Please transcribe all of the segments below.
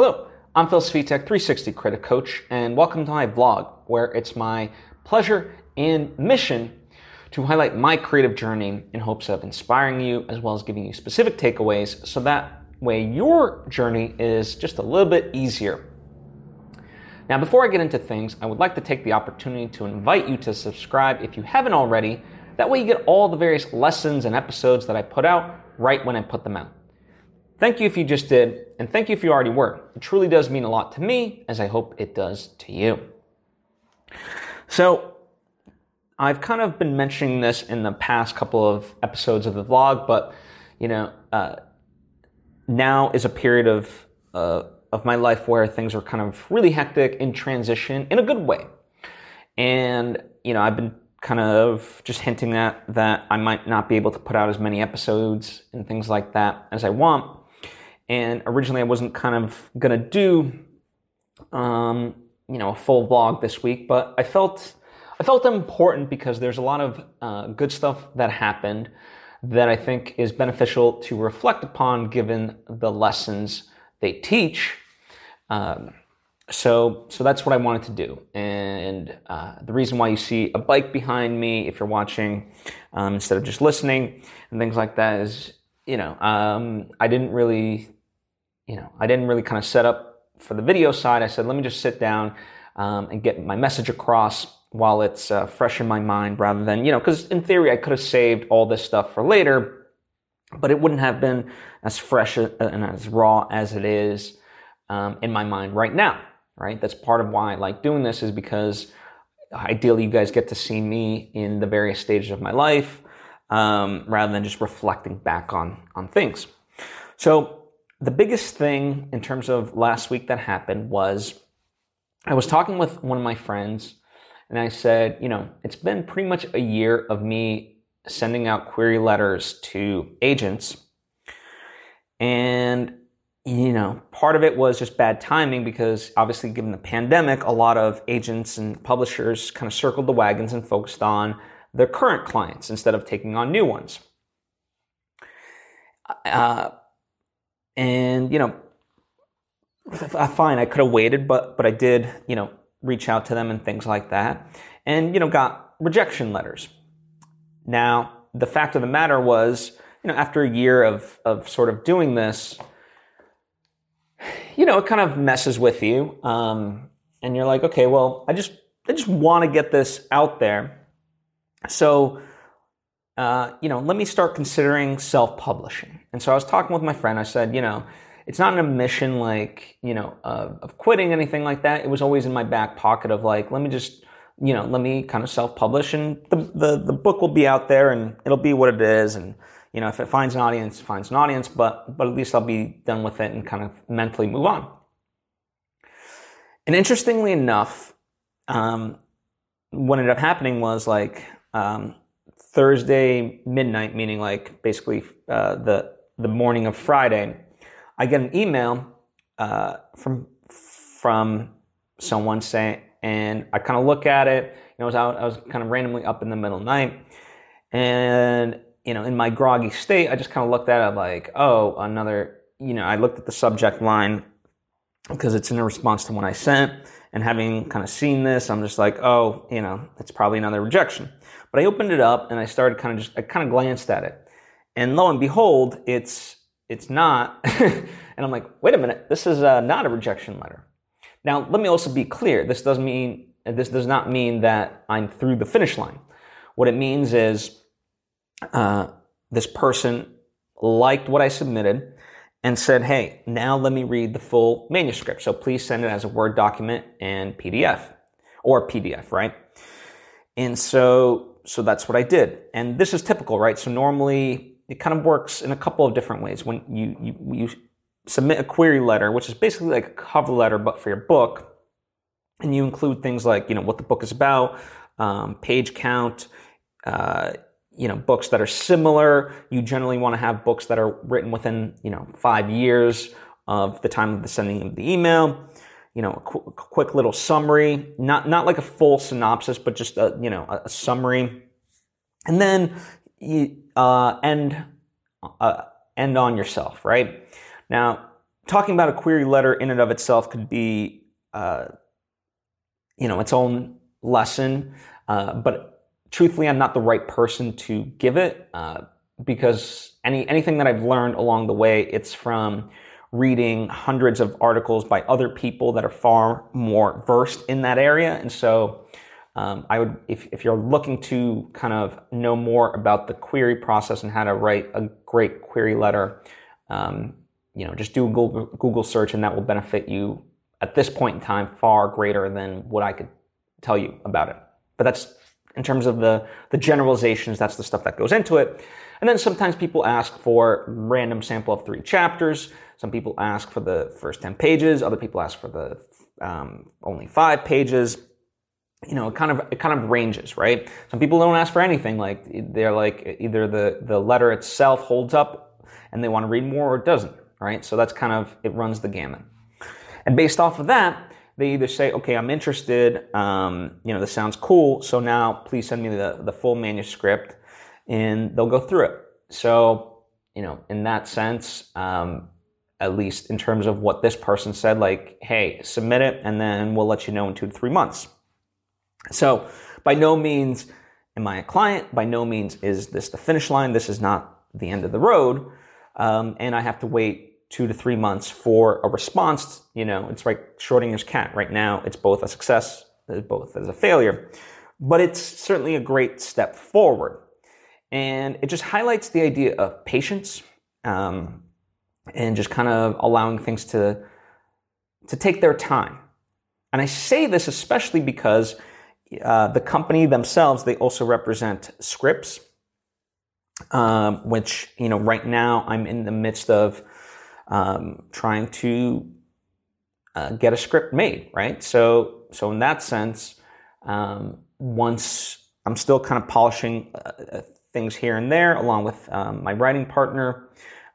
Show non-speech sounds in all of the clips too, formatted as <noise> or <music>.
Hello, I'm Phil Svitek, 360 Creative Coach, and welcome to my vlog, where it's my pleasure and mission to highlight my creative journey in hopes of inspiring you as well as giving you specific takeaways so that way your journey is just a little bit easier. Now, before I get into things, I would like to take the opportunity to invite you to subscribe if you haven't already. That way, you get all the various lessons and episodes that I put out right when I put them out. Thank you if you just did, and thank you if you already were. It truly does mean a lot to me, as I hope it does to you. So, I've kind of been mentioning this in the past couple of episodes of the vlog, but you know, uh, now is a period of uh, of my life where things are kind of really hectic in transition in a good way, and you know, I've been kind of just hinting at that I might not be able to put out as many episodes and things like that as I want and originally, I wasn't kind of gonna do, um, you know, a full vlog this week, but I felt I felt important because there's a lot of uh, good stuff that happened that I think is beneficial to reflect upon given the lessons they teach. Um, so, so that's what I wanted to do. And uh, the reason why you see a bike behind me, if you're watching um, instead of just listening and things like that, is you know um, I didn't really you know, I didn't really kind of set up for the video side. I said, let me just sit down um, and get my message across while it's uh, fresh in my mind rather than, you know, because in theory, I could have saved all this stuff for later, but it wouldn't have been as fresh and as raw as it is um, in my mind right now, right? That's part of why I like doing this is because ideally you guys get to see me in the various stages of my life um, rather than just reflecting back on, on things. So the biggest thing in terms of last week that happened was I was talking with one of my friends and I said, you know, it's been pretty much a year of me sending out query letters to agents. And, you know, part of it was just bad timing because obviously, given the pandemic, a lot of agents and publishers kind of circled the wagons and focused on their current clients instead of taking on new ones. Uh, and, you know, fine, I could have waited, but, but I did, you know, reach out to them and things like that. And, you know, got rejection letters. Now, the fact of the matter was, you know, after a year of, of sort of doing this, you know, it kind of messes with you. Um, and you're like, okay, well, I just, I just want to get this out there. So, uh, you know, let me start considering self publishing. And so I was talking with my friend. I said, you know, it's not an admission like, you know, uh, of quitting anything like that. It was always in my back pocket of like, let me just, you know, let me kind of self publish and the, the, the book will be out there and it'll be what it is. And, you know, if it finds an audience, finds an audience, but, but at least I'll be done with it and kind of mentally move on. And interestingly enough, um, what ended up happening was like, um, Thursday midnight, meaning like basically uh, the the morning of Friday, I get an email uh, from from someone saying, and I kind of look at it. You know, I was out, I was kind of randomly up in the middle of the night, and you know, in my groggy state, I just kind of looked at it like, oh, another. You know, I looked at the subject line because it's in response to one I sent, and having kind of seen this, I'm just like, oh, you know, it's probably another rejection. But I opened it up and I started kind of just, I kind of glanced at it. And lo and behold, it's, it's not. <laughs> and I'm like, wait a minute, this is uh, not a rejection letter. Now, let me also be clear. This doesn't mean, this does not mean that I'm through the finish line. What it means is, uh, this person liked what I submitted and said, hey, now let me read the full manuscript. So please send it as a Word document and PDF or PDF, right? And so so that's what I did. And this is typical, right? So normally it kind of works in a couple of different ways. When you, you, you submit a query letter, which is basically like a cover letter, but for your book, and you include things like, you know, what the book is about, um, page count, uh, you know, books that are similar. You generally want to have books that are written within, you know, five years of the time of the sending of the email you know, a qu- quick little summary, not, not like a full synopsis, but just a, you know, a, a summary. And then you, uh, end, uh, end on yourself, right? Now, talking about a query letter in and of itself could be, uh, you know, its own lesson. Uh, but truthfully, I'm not the right person to give it uh, because any anything that I've learned along the way, it's from reading hundreds of articles by other people that are far more versed in that area. And so, um, I would, if, if you're looking to kind of know more about the query process and how to write a great query letter, um, you know, just do a Google, Google search and that will benefit you at this point in time far greater than what I could tell you about it. But that's in terms of the, the generalizations, that's the stuff that goes into it. And then sometimes people ask for random sample of three chapters. Some people ask for the first 10 pages. Other people ask for the um, only five pages. You know, it kind of it kind of ranges, right? Some people don't ask for anything. Like they're like either the the letter itself holds up and they want to read more, or it doesn't, right? So that's kind of it runs the gamut. And based off of that, they either say, okay, I'm interested, um, you know, this sounds cool, so now please send me the, the full manuscript, and they'll go through it. So, you know, in that sense, um, at least in terms of what this person said, like, hey, submit it and then we'll let you know in two to three months. So, by no means am I a client. By no means is this the finish line. This is not the end of the road. Um, and I have to wait two to three months for a response. You know, it's like Schrodinger's cat. Right now, it's both a success, both as a failure. But it's certainly a great step forward. And it just highlights the idea of patience. Um, and just kind of allowing things to to take their time. And I say this especially because uh, the company themselves they also represent scripts, um, which you know right now I'm in the midst of um, trying to uh, get a script made. Right, so so in that sense, um, once I'm still kind of polishing uh, uh things here and there along with um, my writing partner.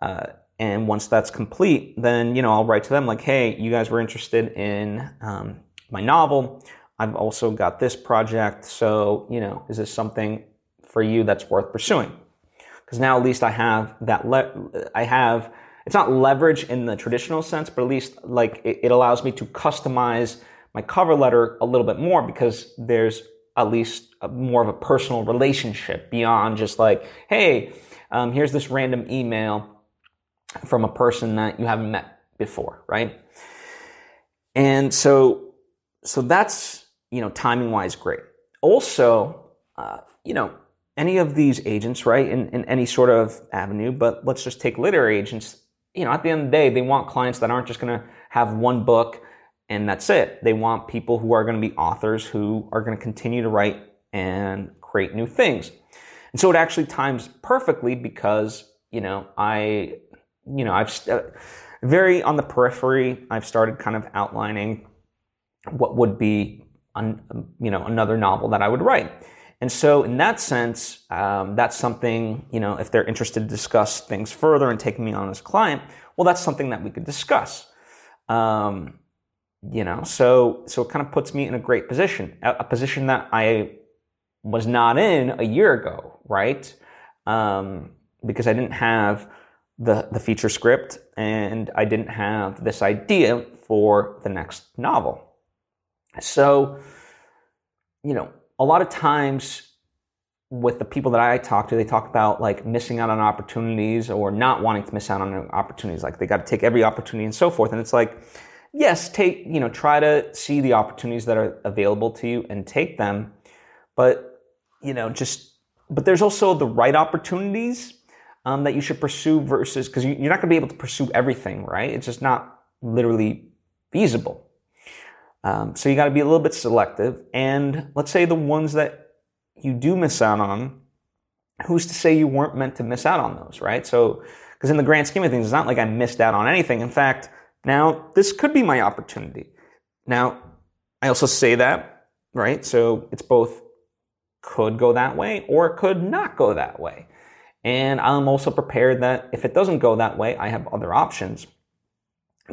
Uh, and once that's complete, then you know I'll write to them like, "Hey, you guys were interested in um, my novel. I've also got this project. So you know, is this something for you that's worth pursuing?" Because now at least I have that. Le- I have. It's not leverage in the traditional sense, but at least like it, it allows me to customize my cover letter a little bit more because there's at least a, more of a personal relationship beyond just like, "Hey, um, here's this random email." from a person that you haven't met before, right? And so, so that's, you know, timing wise great. Also, uh, you know, any of these agents, right, in, in any sort of avenue, but let's just take literary agents, you know, at the end of the day, they want clients that aren't just going to have one book and that's it. They want people who are going to be authors who are going to continue to write and create new things. And so it actually times perfectly because, you know, I you know, I've uh, very on the periphery. I've started kind of outlining what would be, un, you know, another novel that I would write. And so, in that sense, um, that's something, you know, if they're interested to discuss things further and taking me on as a client, well, that's something that we could discuss. Um, you know, so so it kind of puts me in a great position, a, a position that I was not in a year ago, right? Um, because I didn't have the, the feature script and I didn't have this idea for the next novel. So, you know, a lot of times with the people that I talk to, they talk about like missing out on opportunities or not wanting to miss out on opportunities. Like they got to take every opportunity and so forth. And it's like, yes, take, you know, try to see the opportunities that are available to you and take them. But, you know, just, but there's also the right opportunities um, that you should pursue versus because you, are not going to be able to pursue everything, right? It's just not literally feasible. Um, so you got to be a little bit selective. And let's say the ones that you do miss out on, who's to say you weren't meant to miss out on those, right? So, because in the grand scheme of things, it's not like I missed out on anything. In fact, now this could be my opportunity. Now, I also say that, right? So it's both could go that way or it could not go that way. And I'm also prepared that if it doesn't go that way, I have other options.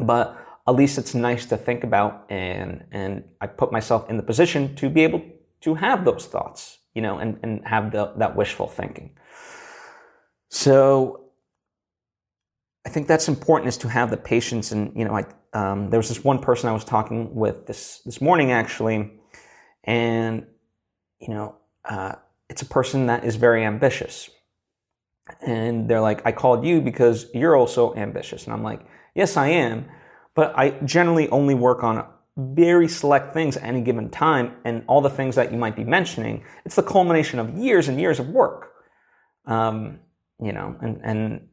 But at least it's nice to think about and and I put myself in the position to be able to have those thoughts, you know, and, and have the, that wishful thinking. So I think that's important is to have the patience. And you know, I, um, there was this one person I was talking with this this morning actually, and you know, uh, it's a person that is very ambitious, and they're like, "I called you because you're also ambitious," and I'm like, "Yes, I am." But I generally only work on very select things at any given time, and all the things that you might be mentioning, it's the culmination of years and years of work. Um, you know, and, and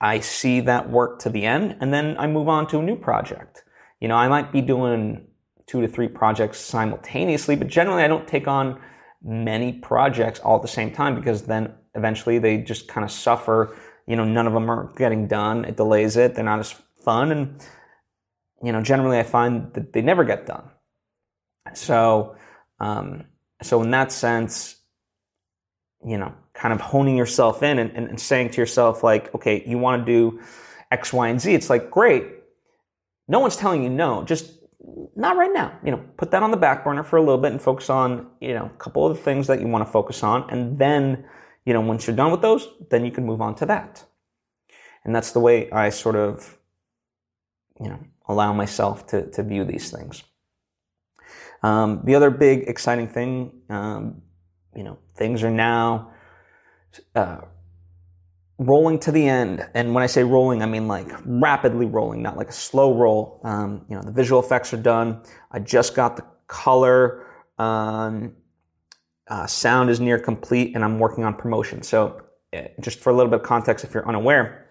I see that work to the end, and then I move on to a new project. You know, I might be doing two to three projects simultaneously, but generally I don't take on many projects all at the same time because then eventually they just kind of suffer. You know, none of them are getting done. It delays it. They're not as fun. And you know, generally I find that they never get done. So, um, so in that sense, you know, kind of honing yourself in and, and saying to yourself, like, okay, you want to do X, Y, and Z. It's like, great. No one's telling you no. Just not right now. You know, put that on the back burner for a little bit and focus on, you know, a couple of the things that you want to focus on. And then, you know, once you're done with those, then you can move on to that. And that's the way I sort of, you know, allow myself to, to view these things. Um, the other big exciting thing, um, you know, things are now uh, rolling to the end. And when I say rolling, I mean like rapidly rolling, not like a slow roll. Um, you know, the visual effects are done. I just got the color. Um, uh, sound is near complete, and I'm working on promotion. So, uh, just for a little bit of context, if you're unaware,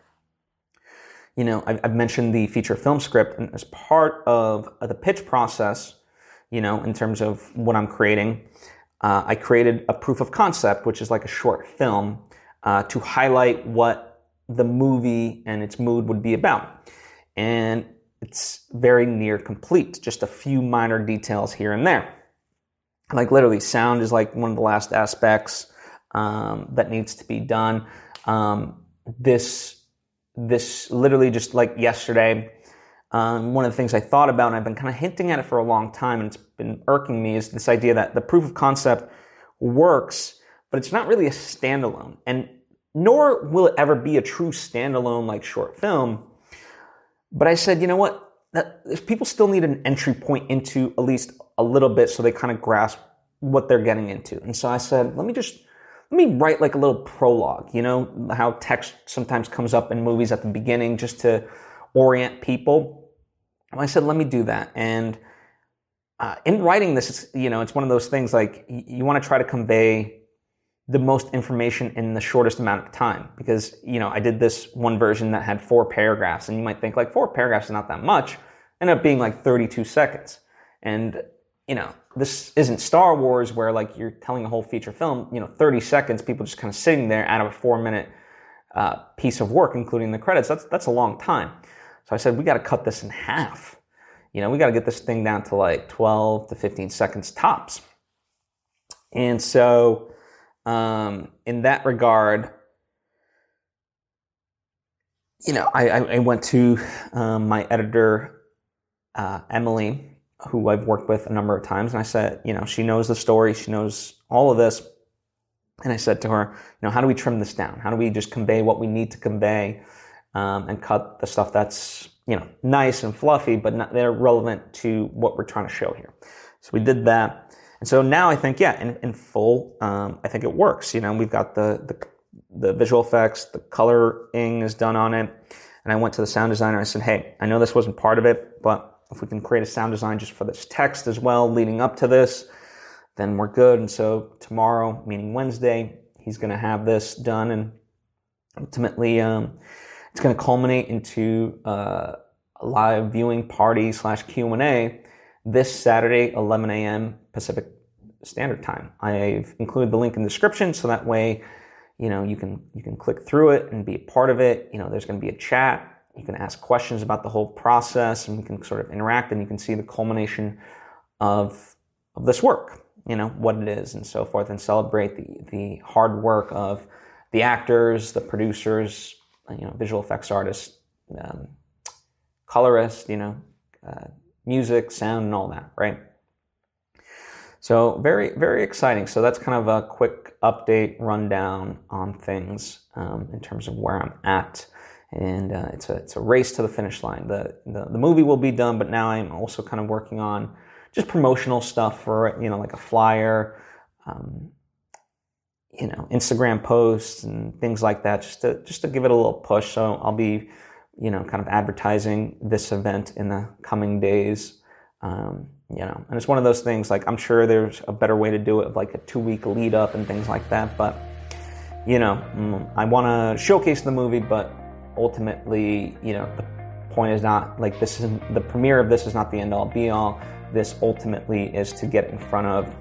you know, I've, I've mentioned the feature film script, and as part of the pitch process, you know, in terms of what I'm creating, uh, I created a proof of concept, which is like a short film, uh, to highlight what the movie and its mood would be about. And it's very near complete, just a few minor details here and there. Like literally, sound is like one of the last aspects um, that needs to be done. Um, this this literally just like yesterday. Um, one of the things I thought about, and I've been kind of hinting at it for a long time, and it's been irking me, is this idea that the proof of concept works, but it's not really a standalone. And nor will it ever be a true standalone like short film. But I said, you know what? That, people still need an entry point into at least a little bit so they kind of grasp what they're getting into. And so I said, let me just let me write like a little prologue, you know, how text sometimes comes up in movies at the beginning just to orient people. And I said, let me do that. And uh, in writing this, it's, you know, it's one of those things like you, you want to try to convey the most information in the shortest amount of time because, you know, I did this one version that had four paragraphs and you might think like four paragraphs is not that much. Ended up being like 32 seconds. And you know, this isn't Star Wars where like you're telling a whole feature film, you know, 30 seconds, people just kind of sitting there out of a four minute uh, piece of work, including the credits. That's, that's a long time. So I said, we got to cut this in half. You know, we got to get this thing down to like 12 to 15 seconds tops. And so, um, in that regard, you know, I, I went to um, my editor, uh, Emily, who I've worked with a number of times, and I said, you know, she knows the story, she knows all of this. And I said to her, you know, how do we trim this down? How do we just convey what we need to convey um, and cut the stuff that's, you know, nice and fluffy, but not, they're relevant to what we're trying to show here. So we did that. And so now I think, yeah, in, in full, um, I think it works. You know, we've got the, the, the visual effects, the coloring is done on it. And I went to the sound designer. I said, hey, I know this wasn't part of it, but if we can create a sound design just for this text as well leading up to this, then we're good. And so tomorrow, meaning Wednesday, he's going to have this done, and ultimately, um, it's going to culminate into uh, a live viewing party slash Q and A this Saturday, 11 a.m. Pacific Standard Time. I've included the link in the description so that way, you know, you can you can click through it and be a part of it. You know, there's going to be a chat you can ask questions about the whole process and we can sort of interact and you can see the culmination of, of this work, you know, what it is and so forth and celebrate the, the hard work of the actors, the producers, you know, visual effects artists, um, colorists, you know, uh, music, sound, and all that, right? So very, very exciting. So that's kind of a quick update rundown on things um, in terms of where I'm at and uh, it's a it's a race to the finish line. The, the the movie will be done, but now I'm also kind of working on just promotional stuff for. You know, like a flyer, um, you know, Instagram posts and things like that, just to just to give it a little push. So I'll be, you know, kind of advertising this event in the coming days. Um, you know, and it's one of those things. Like I'm sure there's a better way to do it, like a two week lead up and things like that, but you know, mm, I want to showcase the movie, but ultimately, you know, the point is not like this is the premiere of this is not the end all be all. This ultimately is to get in front of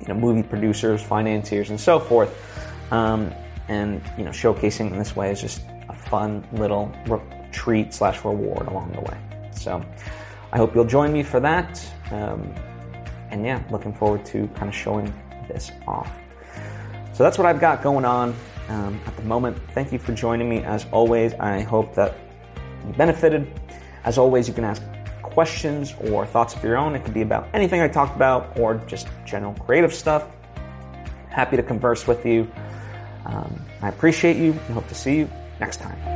you know movie producers, financiers, and so forth. Um, and you know, showcasing in this way is just a fun little re- treat slash reward along the way. So I hope you'll join me for that. Um, and yeah, looking forward to kind of showing this off. So that's what I've got going on um, at the moment. Thank you for joining me as always. I hope that you benefited. As always, you can ask questions or thoughts of your own. It could be about anything I talked about or just general creative stuff. Happy to converse with you. Um, I appreciate you and hope to see you next time.